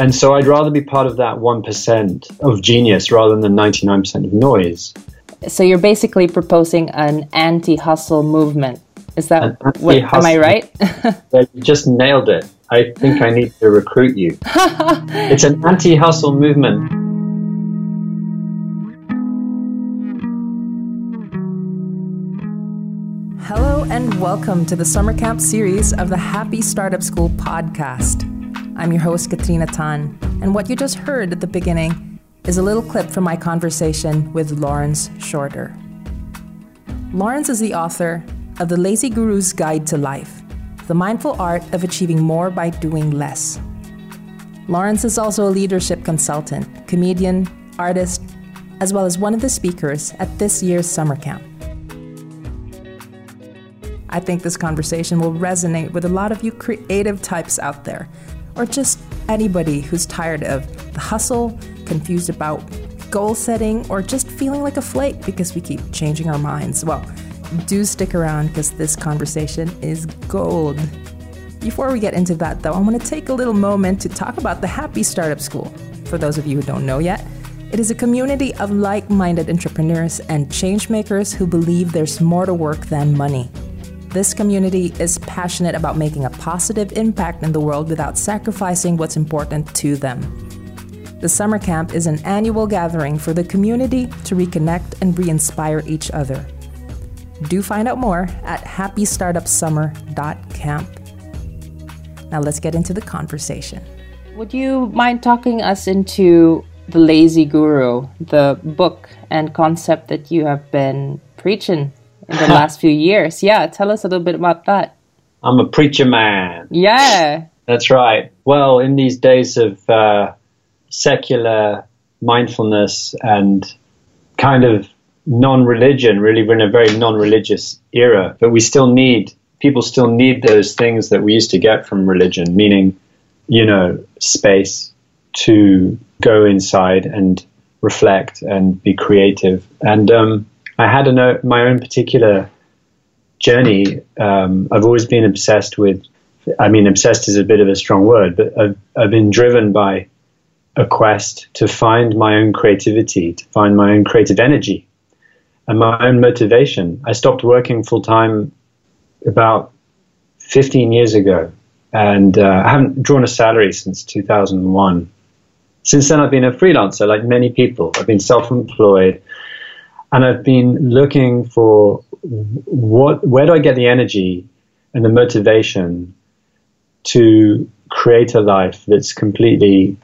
And so I'd rather be part of that 1% of genius rather than the 99% of noise. So you're basically proposing an anti hustle movement. Is that what, am I right? yeah, you just nailed it. I think I need to recruit you. it's an anti hustle movement. Hello, and welcome to the summer camp series of the Happy Startup School podcast. I'm your host, Katrina Tan, and what you just heard at the beginning is a little clip from my conversation with Laurence Shorter. Laurence is the author of The Lazy Guru's Guide to Life The Mindful Art of Achieving More by Doing Less. Laurence is also a leadership consultant, comedian, artist, as well as one of the speakers at this year's summer camp. I think this conversation will resonate with a lot of you creative types out there or just anybody who's tired of the hustle, confused about goal setting, or just feeling like a flake because we keep changing our minds. Well, do stick around because this conversation is gold. Before we get into that, though, I want to take a little moment to talk about the Happy Startup School. For those of you who don't know yet, it is a community of like minded entrepreneurs and changemakers who believe there's more to work than money. This community is passionate about making a positive impact in the world without sacrificing what's important to them. The summer camp is an annual gathering for the community to reconnect and re inspire each other. Do find out more at happystartupsummer.camp. Now let's get into the conversation. Would you mind talking us into The Lazy Guru, the book and concept that you have been preaching in the last few years. Yeah, tell us a little bit about that. I'm a preacher man. Yeah. That's right. Well, in these days of uh, secular mindfulness and kind of non religion, really, we're in a very non religious era, but we still need, people still need those things that we used to get from religion, meaning, you know, space to go inside and reflect and be creative. And um, I had a, my own particular journey. Um, I've always been obsessed with, I mean, obsessed is a bit of a strong word, but I've, I've been driven by a quest to find my own creativity, to find my own creative energy and my own motivation. I stopped working full time about 15 years ago, and uh, I haven't drawn a salary since 2001. Since then, I've been a freelancer, like many people. I've been self employed and I've been looking for what where do I get the energy and the motivation to create a life that's completely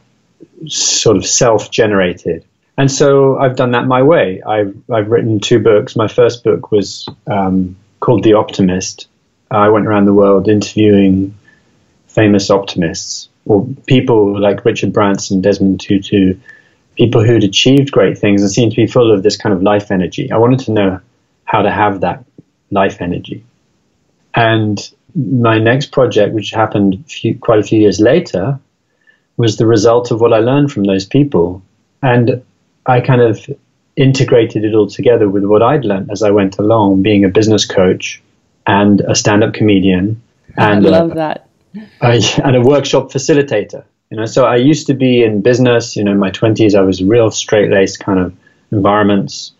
sort of self-generated. And so I've done that my way. I've, I've written two books. My first book was um, called The Optimist. I went around the world interviewing famous optimists or people like Richard Branson, Desmond Tutu, people who'd achieved great things and seemed to be full of this kind of life energy. I wanted to know how to have that life energy. And my next project, which happened few, quite a few years later, was the result of what I learned from those people. And I kind of integrated it all together with what I'd learned as I went along, being a business coach and a stand up comedian. And I love a, that. A, and a workshop facilitator. You know, so I used to be in business. You know, in my twenties, I was real straight laced kind of environments,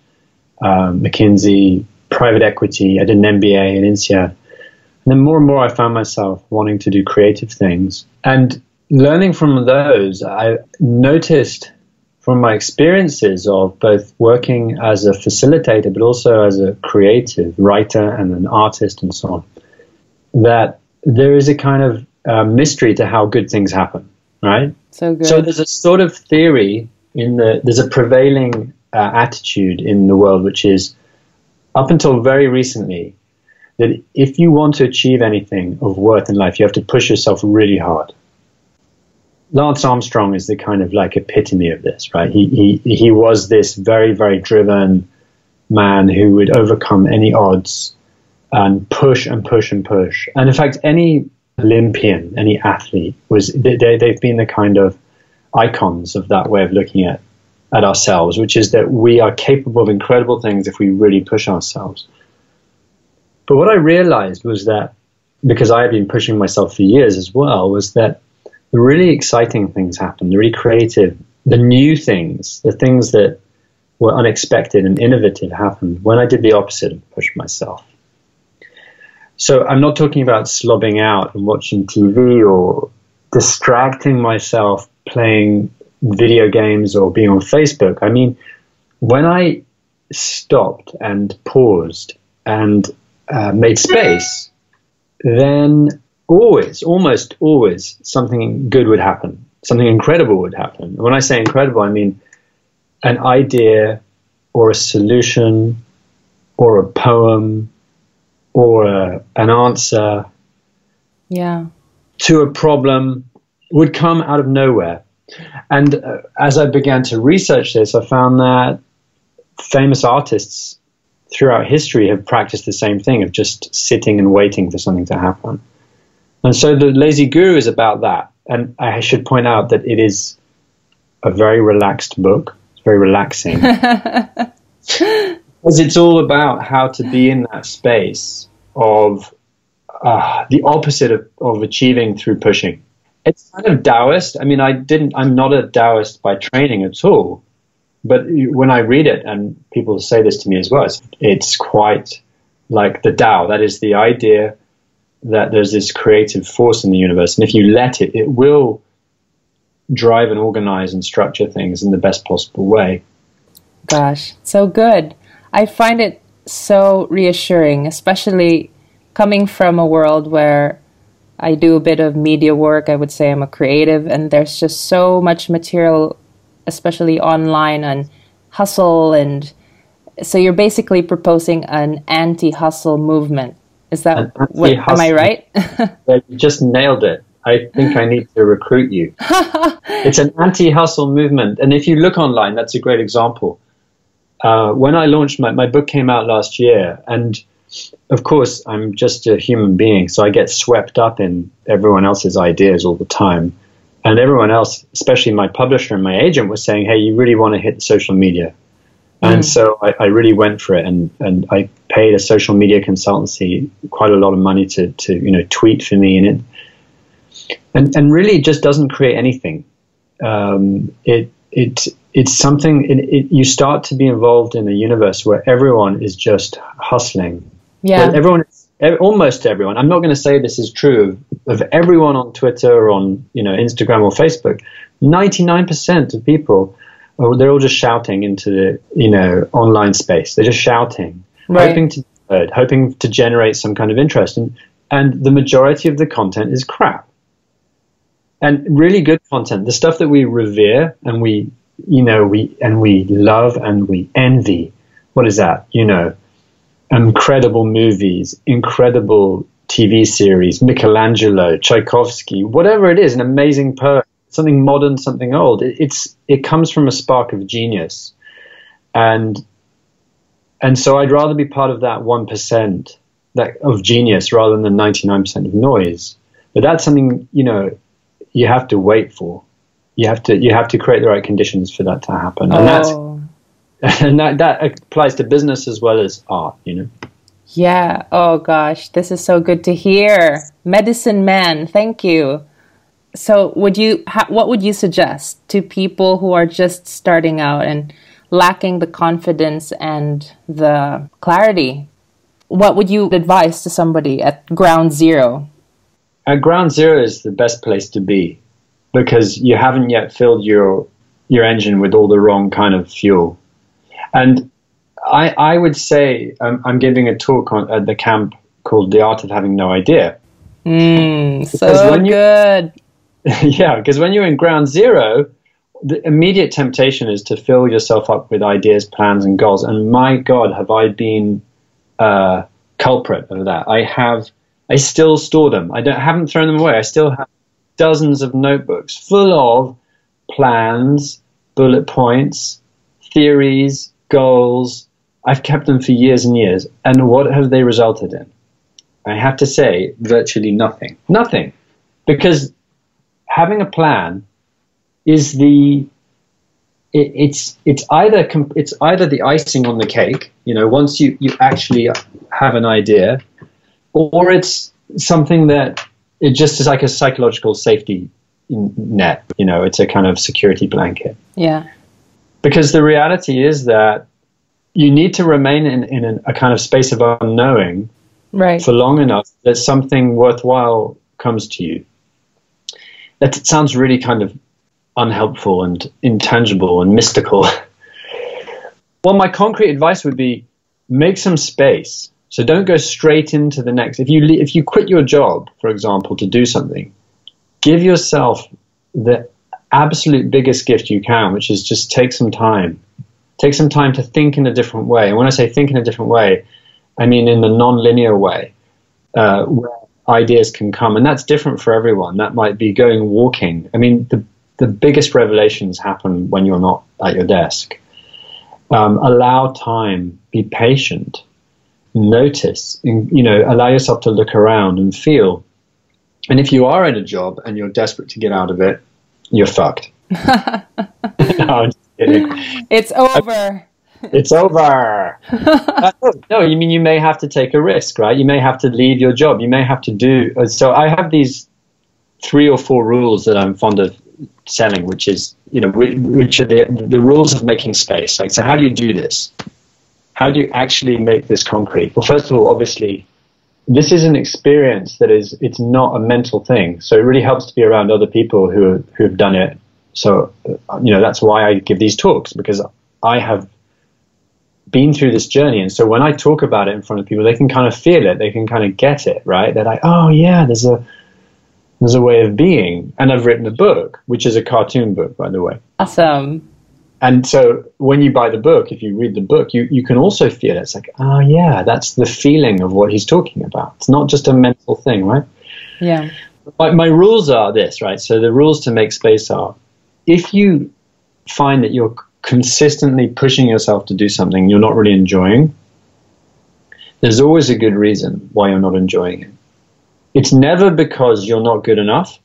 um, McKinsey, private equity. I did an MBA in INSEAD. And then more and more, I found myself wanting to do creative things. And learning from those, I noticed from my experiences of both working as a facilitator, but also as a creative writer and an artist and so on, that there is a kind of uh, mystery to how good things happen right? So good. So there's a sort of theory in the there's a prevailing uh, attitude in the world which is up until very recently that if you want to achieve anything of worth in life, you have to push yourself really hard. Lance Armstrong is the kind of like epitome of this, right? He he he was this very very driven man who would overcome any odds and push and push and push. And in fact, any Olympian, any athlete, was they, they've been the kind of icons of that way of looking at at ourselves, which is that we are capable of incredible things if we really push ourselves. But what I realized was that because I had been pushing myself for years as well, was that the really exciting things happen, the really creative, the new things, the things that were unexpected and innovative happened when I did the opposite of push myself. So I'm not talking about slobbing out and watching TV or distracting myself playing video games or being on Facebook. I mean, when I stopped and paused and uh, made space, then always, almost always, something good would happen. Something incredible would happen. When I say incredible, I mean an idea or a solution or a poem or a, an answer yeah. to a problem would come out of nowhere. And uh, as I began to research this, I found that famous artists throughout history have practiced the same thing of just sitting and waiting for something to happen. And so the Lazy Guru is about that. And I should point out that it is a very relaxed book. It's very relaxing. because it's all about how to be in that space of uh, the opposite of, of achieving through pushing. It's kind of Taoist. I mean, I didn't. I'm not a Taoist by training at all, but when I read it, and people say this to me as well, it's, it's quite like the Tao. That is the idea that there's this creative force in the universe, and if you let it, it will drive and organize and structure things in the best possible way. Gosh, so good. I find it so reassuring, especially coming from a world where I do a bit of media work. I would say I'm a creative, and there's just so much material, especially online, on hustle. And so you're basically proposing an anti hustle movement. Is that what? Am I right? yeah, you just nailed it. I think I need to recruit you. it's an anti hustle movement. And if you look online, that's a great example. Uh, when I launched my, my book came out last year, and of course, I'm just a human being, so I get swept up in everyone else's ideas all the time. And everyone else, especially my publisher and my agent, was saying, "Hey, you really want to hit social media." Mm. And so I, I, really went for it, and, and I paid a social media consultancy quite a lot of money to, to you know tweet for me, and it and and really it just doesn't create anything. Um, it it it's something it, it, you start to be involved in a universe where everyone is just hustling yeah. everyone, almost everyone. I'm not going to say this is true of, of everyone on Twitter or on you know Instagram or Facebook. Ninety nine percent of people, oh, they're all just shouting into the you know online space. They're just shouting, right. hoping to heard, hoping to generate some kind of interest, and and the majority of the content is crap. And really good content, the stuff that we revere and we you know we and we love and we envy. What is that? You know incredible movies, incredible TV series, Michelangelo, Tchaikovsky, whatever it is, an amazing poet, something modern, something old. It, it's it comes from a spark of genius, and and so I'd rather be part of that one percent that of genius rather than ninety nine percent of noise. But that's something you know you have to wait for. You have to you have to create the right conditions for that to happen, and oh. that's and that, that applies to business as well as art, you know. Yeah. Oh gosh, this is so good to hear. Medicine man, thank you. So, would you ha- what would you suggest to people who are just starting out and lacking the confidence and the clarity? What would you advise to somebody at ground zero? At ground zero is the best place to be because you haven't yet filled your your engine with all the wrong kind of fuel. And I, I would say um, I'm giving a talk on, at the camp called The Art of Having No Idea. Mm, so you, good. yeah, because when you're in ground zero, the immediate temptation is to fill yourself up with ideas, plans, and goals. And my God, have I been a culprit of that? I have. I still store them. I don't haven't thrown them away. I still have dozens of notebooks full of plans, bullet points, theories, goals. I've kept them for years and years. And what have they resulted in? I have to say, virtually nothing. Nothing. Because having a plan is the it, it's it's either it's either the icing on the cake, you know, once you, you actually have an idea, or it's something that it just is like a psychological safety net. You know, it's a kind of security blanket. Yeah. Because the reality is that you need to remain in, in a kind of space of unknowing right. for long enough that something worthwhile comes to you. That sounds really kind of unhelpful and intangible and mystical. well, my concrete advice would be make some space. So don't go straight into the next. If you if you quit your job, for example, to do something, give yourself the absolute biggest gift you can, which is just take some time. Take some time to think in a different way. And when I say think in a different way, I mean in the non-linear way, uh, where ideas can come, and that's different for everyone. That might be going walking. I mean, the the biggest revelations happen when you're not at your desk. Um, allow time, be patient, notice, you know, allow yourself to look around and feel. And if you are in a job and you're desperate to get out of it, you're fucked. no, I'm just kidding. It's over. It's over. uh, no, you mean you may have to take a risk, right? You may have to leave your job. You may have to do. Uh, so I have these three or four rules that I'm fond of selling, which is you know which are the the rules of making space. Like, so how do you do this? How do you actually make this concrete? Well, first of all, obviously, this is an experience that is it's not a mental thing. So it really helps to be around other people who who have done it. So uh, you know that's why I give these talks because I have been through this journey. And so when I talk about it in front of people, they can kind of feel it. They can kind of get it, right? They're like, oh yeah, there's a there's a way of being. And I've written a book, which is a cartoon book, by the way. Awesome. And so when you buy the book, if you read the book, you, you can also feel it. It's like, oh, yeah, that's the feeling of what he's talking about. It's not just a mental thing, right? Yeah. My, my rules are this, right? So the rules to make space are if you find that you're consistently pushing yourself to do something you're not really enjoying, there's always a good reason why you're not enjoying it. It's never because you're not good enough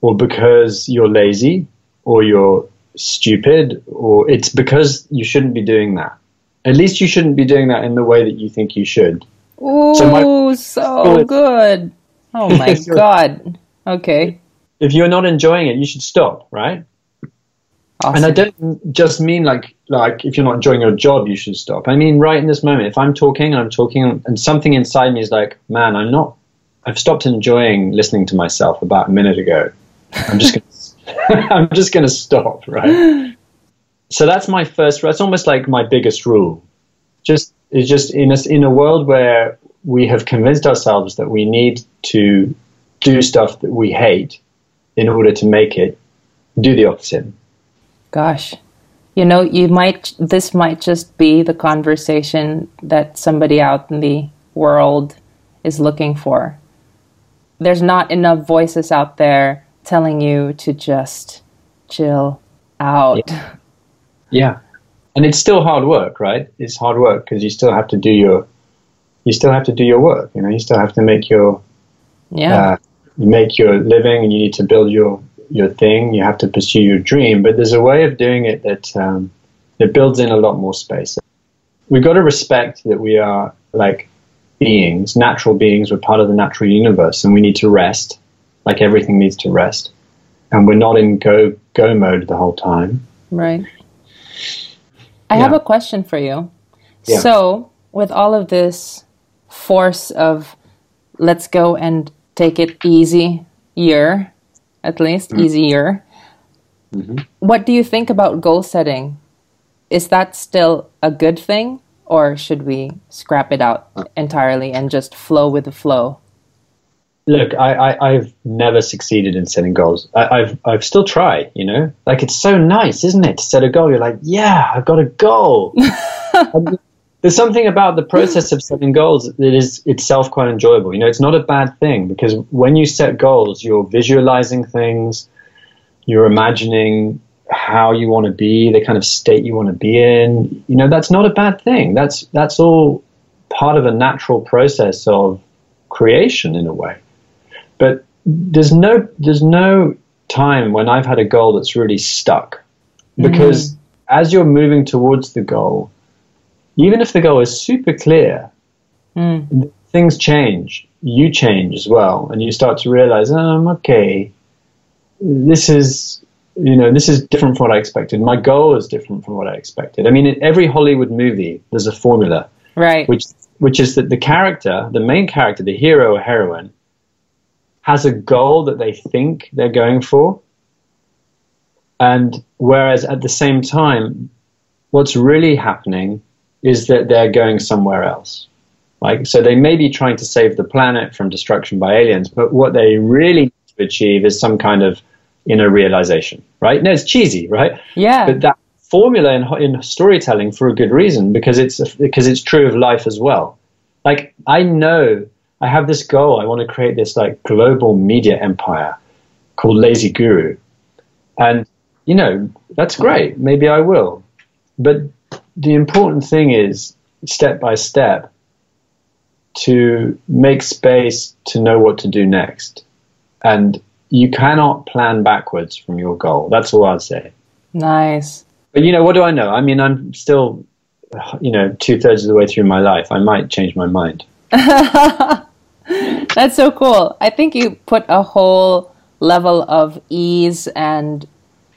or because you're lazy or you're stupid or it's because you shouldn't be doing that. At least you shouldn't be doing that in the way that you think you should. Oh, so, my, so good. Oh my god. Okay. If you're not enjoying it, you should stop, right? Awesome. And I don't just mean like like if you're not enjoying your job, you should stop. I mean right in this moment. If I'm talking and I'm talking and something inside me is like, man, I'm not I've stopped enjoying listening to myself about a minute ago. I'm just gonna, I'm just going to stop, right? So that's my first. That's almost like my biggest rule. Just is just in a, in a world where we have convinced ourselves that we need to do stuff that we hate in order to make it. Do the opposite. Gosh, you know, you might. This might just be the conversation that somebody out in the world is looking for there's not enough voices out there telling you to just chill out. Yeah. yeah. And it's still hard work, right? It's hard work because you still have to do your you still have to do your work, you know, you still have to make your yeah. Uh, make your living and you need to build your your thing, you have to pursue your dream, but there's a way of doing it that um, that builds in a lot more space. We've got to respect that we are like beings, natural beings, we're part of the natural universe, and we need to rest, like everything needs to rest. And we're not in go go mode the whole time. Right. I yeah. have a question for you. Yeah. So, with all of this force of let's go and take it easy year, at least mm-hmm. easy year, mm-hmm. what do you think about goal setting? Is that still a good thing? or should we scrap it out entirely and just flow with the flow? Look, I, I, have never succeeded in setting goals. I, have I've still tried, you know? Like, it's so nice, isn't it, to set a goal? You're like, yeah, I've got a goal. there's something about the process of setting goals that is itself quite enjoyable. You know, it's not a bad thing because when you set goals, you're visualizing things, you're imagining how you want to be, the kind of state you want to be in, you know, that's not a bad thing. That's that's all part of a natural process of creation in a way. But there's no there's no time when I've had a goal that's really stuck. Because mm. as you're moving towards the goal, even if the goal is super clear, mm. things change. You change as well, and you start to realize, oh, okay, this is you know this is different from what I expected. My goal is different from what I expected. I mean, in every Hollywood movie, there's a formula, right? Which which is that the character, the main character, the hero or heroine, has a goal that they think they're going for, and whereas at the same time, what's really happening is that they're going somewhere else. Like, so they may be trying to save the planet from destruction by aliens, but what they really need to achieve is some kind of inner realization, right? No, it's cheesy, right? Yeah. But that formula in, in storytelling for a good reason because it's because it's true of life as well. Like, I know I have this goal. I want to create this like global media empire called Lazy Guru, and you know that's great. Maybe I will, but the important thing is step by step to make space to know what to do next. And you cannot plan backwards from your goal. That's all I'd say. Nice. But you know, what do I know? I mean, I'm still, you know, two thirds of the way through my life. I might change my mind. That's so cool. I think you put a whole level of ease and,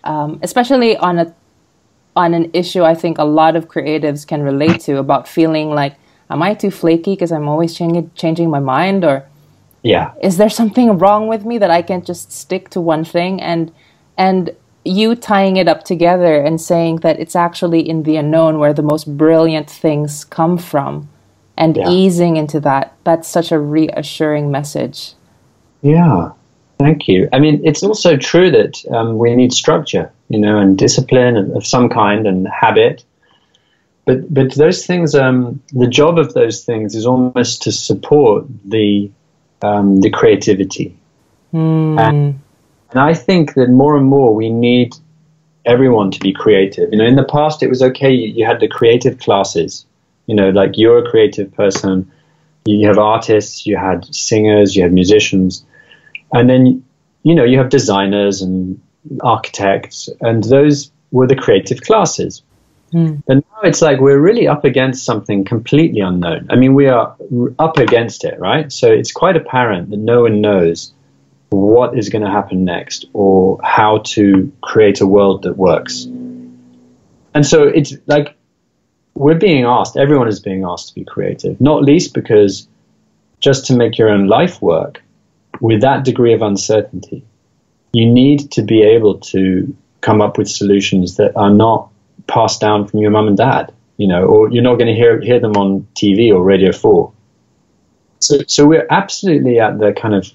um, especially on a on an issue I think a lot of creatives can relate to about feeling like, am I too flaky because I'm always changing changing my mind, or yeah, is there something wrong with me that I can't just stick to one thing? And and you tying it up together and saying that it's actually in the unknown where the most brilliant things come from and yeah. easing into that that's such a reassuring message yeah thank you i mean it's also true that um, we need structure you know, and discipline of some kind and habit. But but those things, um, the job of those things is almost to support the um, the creativity. Mm. And, and I think that more and more we need everyone to be creative. You know, in the past it was okay. You, you had the creative classes. You know, like you're a creative person. You have artists. You had singers. You had musicians, and then you know you have designers and architects, and those were the creative classes. Mm. But now it's like we're really up against something completely unknown. I mean, we are up against it, right? So it's quite apparent that no one knows what is going to happen next or how to create a world that works. And so it's like we're being asked, everyone is being asked to be creative, not least because just to make your own life work with that degree of uncertainty, you need to be able to come up with solutions that are not passed down from your mum and dad, you know, or you're not going to hear hear them on TV or Radio Four. So, so we're absolutely at the kind of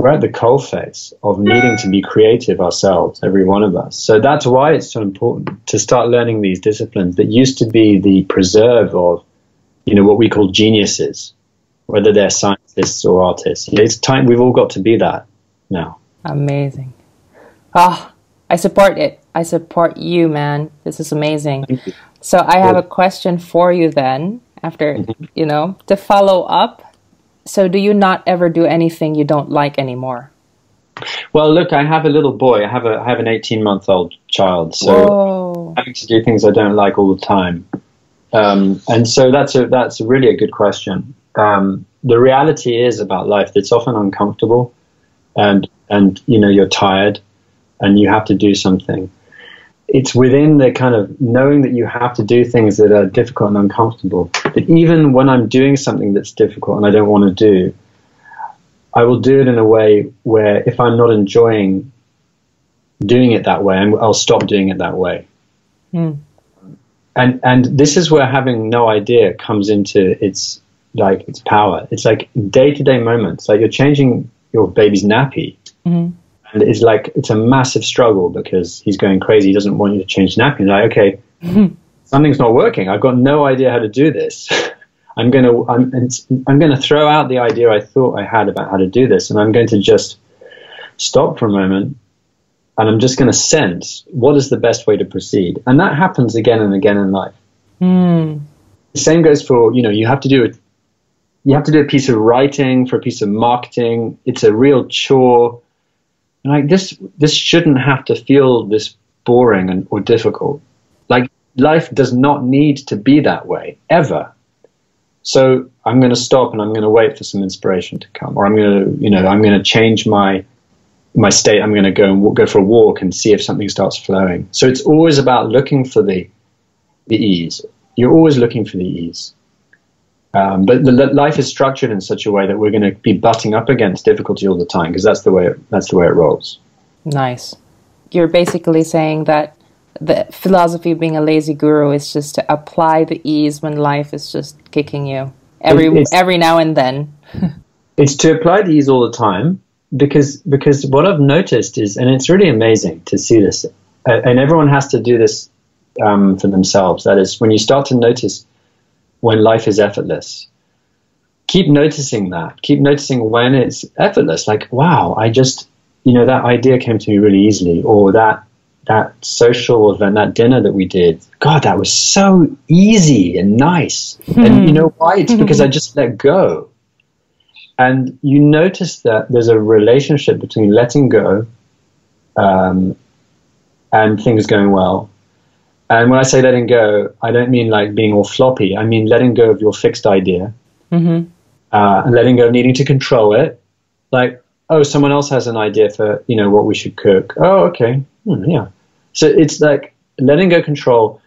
we're at the coalface of needing to be creative ourselves, every one of us. So that's why it's so important to start learning these disciplines that used to be the preserve of, you know, what we call geniuses, whether they're scientists or artists. It's time we've all got to be that now. Amazing. Ah, oh, I support it. I support you, man. This is amazing. So I have a question for you then, after, mm-hmm. you know, to follow up. So do you not ever do anything you don't like anymore? Well, look, I have a little boy. I have a I have an 18 month old child, so Whoa. having to do things I don't like all the time. Um, and so that's a that's really a good question. Um, the reality is about life that's often uncomfortable, and and you know you're tired and you have to do something it's within the kind of knowing that you have to do things that are difficult and uncomfortable. That even when i'm doing something that's difficult and i don't want to do i will do it in a way where if i'm not enjoying doing it that way i'll stop doing it that way. Mm. and and this is where having no idea comes into its like its power. It's like day-to-day moments. Like you're changing your baby's nappy. Mm-hmm. And it's like it's a massive struggle because he's going crazy. He doesn't want you to change the napkin. Like, okay, mm-hmm. something's not working. I've got no idea how to do this. I'm going to I'm, I'm going to throw out the idea I thought I had about how to do this, and I'm going to just stop for a moment, and I'm just going to sense what is the best way to proceed. And that happens again and again in life. Mm. The same goes for you know you have to do it. You have to do a piece of writing for a piece of marketing. It's a real chore like this this shouldn't have to feel this boring and, or difficult like life does not need to be that way ever so i'm going to stop and i'm going to wait for some inspiration to come or i'm going to you know i'm going to change my my state, I'm going to go and go for a walk and see if something starts flowing. So it's always about looking for the the ease. You're always looking for the ease. Um, but the, life is structured in such a way that we're going to be butting up against difficulty all the time because that's the way it, that's the way it rolls. Nice. You're basically saying that the philosophy of being a lazy guru is just to apply the ease when life is just kicking you every every now and then. it's to apply the ease all the time because because what I've noticed is, and it's really amazing to see this, and everyone has to do this um, for themselves. That is, when you start to notice when life is effortless, keep noticing that. Keep noticing when it's effortless. Like, wow, I just, you know, that idea came to me really easily, or that that social event, that dinner that we did, God, that was so easy and nice. and you know why? It's because I just let go. And you notice that there's a relationship between letting go um, and things going well. And when I say letting go, I don't mean like being all floppy. I mean letting go of your fixed idea mm-hmm. uh, and letting go of needing to control it. Like, oh, someone else has an idea for you know what we should cook. Oh, okay, hmm, yeah. So it's like letting go control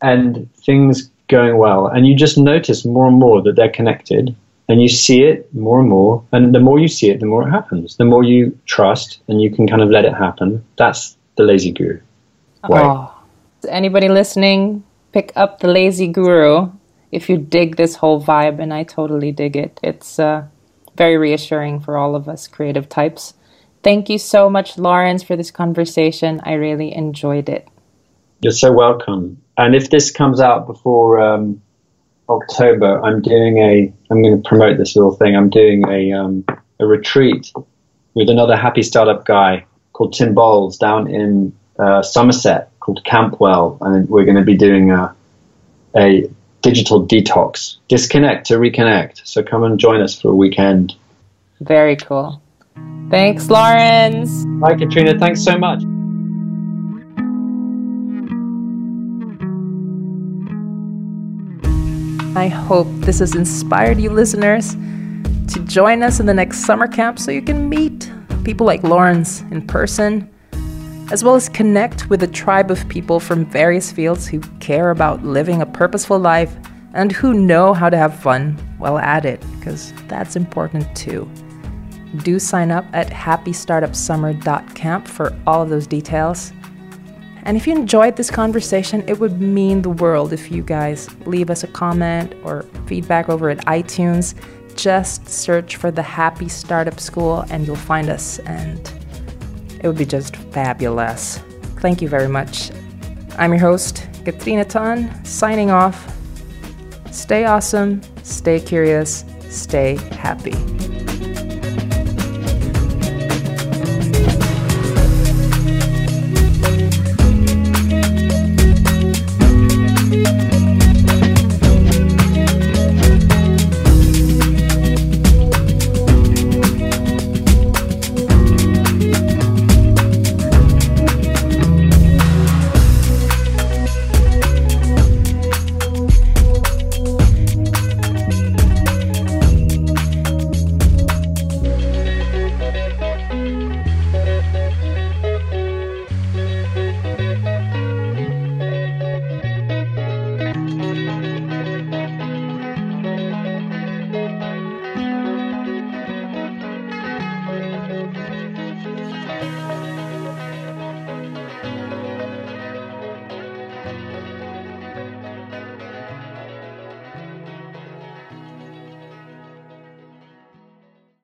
and things going well. And you just notice more and more that they're connected and you see it more and more. And the more you see it, the more it happens. The more you trust and you can kind of let it happen. That's the lazy guru. Way. Oh. Anybody listening, pick up the lazy guru if you dig this whole vibe, and I totally dig it. It's uh, very reassuring for all of us creative types. Thank you so much, Laurence, for this conversation. I really enjoyed it. You're so welcome. And if this comes out before um, October, I'm doing a. I'm going to promote this little thing. I'm doing a um, a retreat with another happy startup guy called Tim Bowles down in uh, Somerset called Campwell, and we're going to be doing a a digital detox, disconnect to reconnect. So come and join us for a weekend. Very cool. Thanks, Laurence. Hi, Katrina. Thanks so much. I hope this has inspired you, listeners, to join us in the next summer camp so you can meet people like Laurence in person, as well as connect with a tribe of people from various fields who care about living a purposeful life and who know how to have fun while at it, because that's important too. Do sign up at happystartupsummer.camp for all of those details. And if you enjoyed this conversation, it would mean the world if you guys leave us a comment or feedback over at iTunes. Just search for the Happy Startup School and you'll find us, and it would be just fabulous. Thank you very much. I'm your host, Katrina Tan, signing off. Stay awesome, stay curious, stay happy.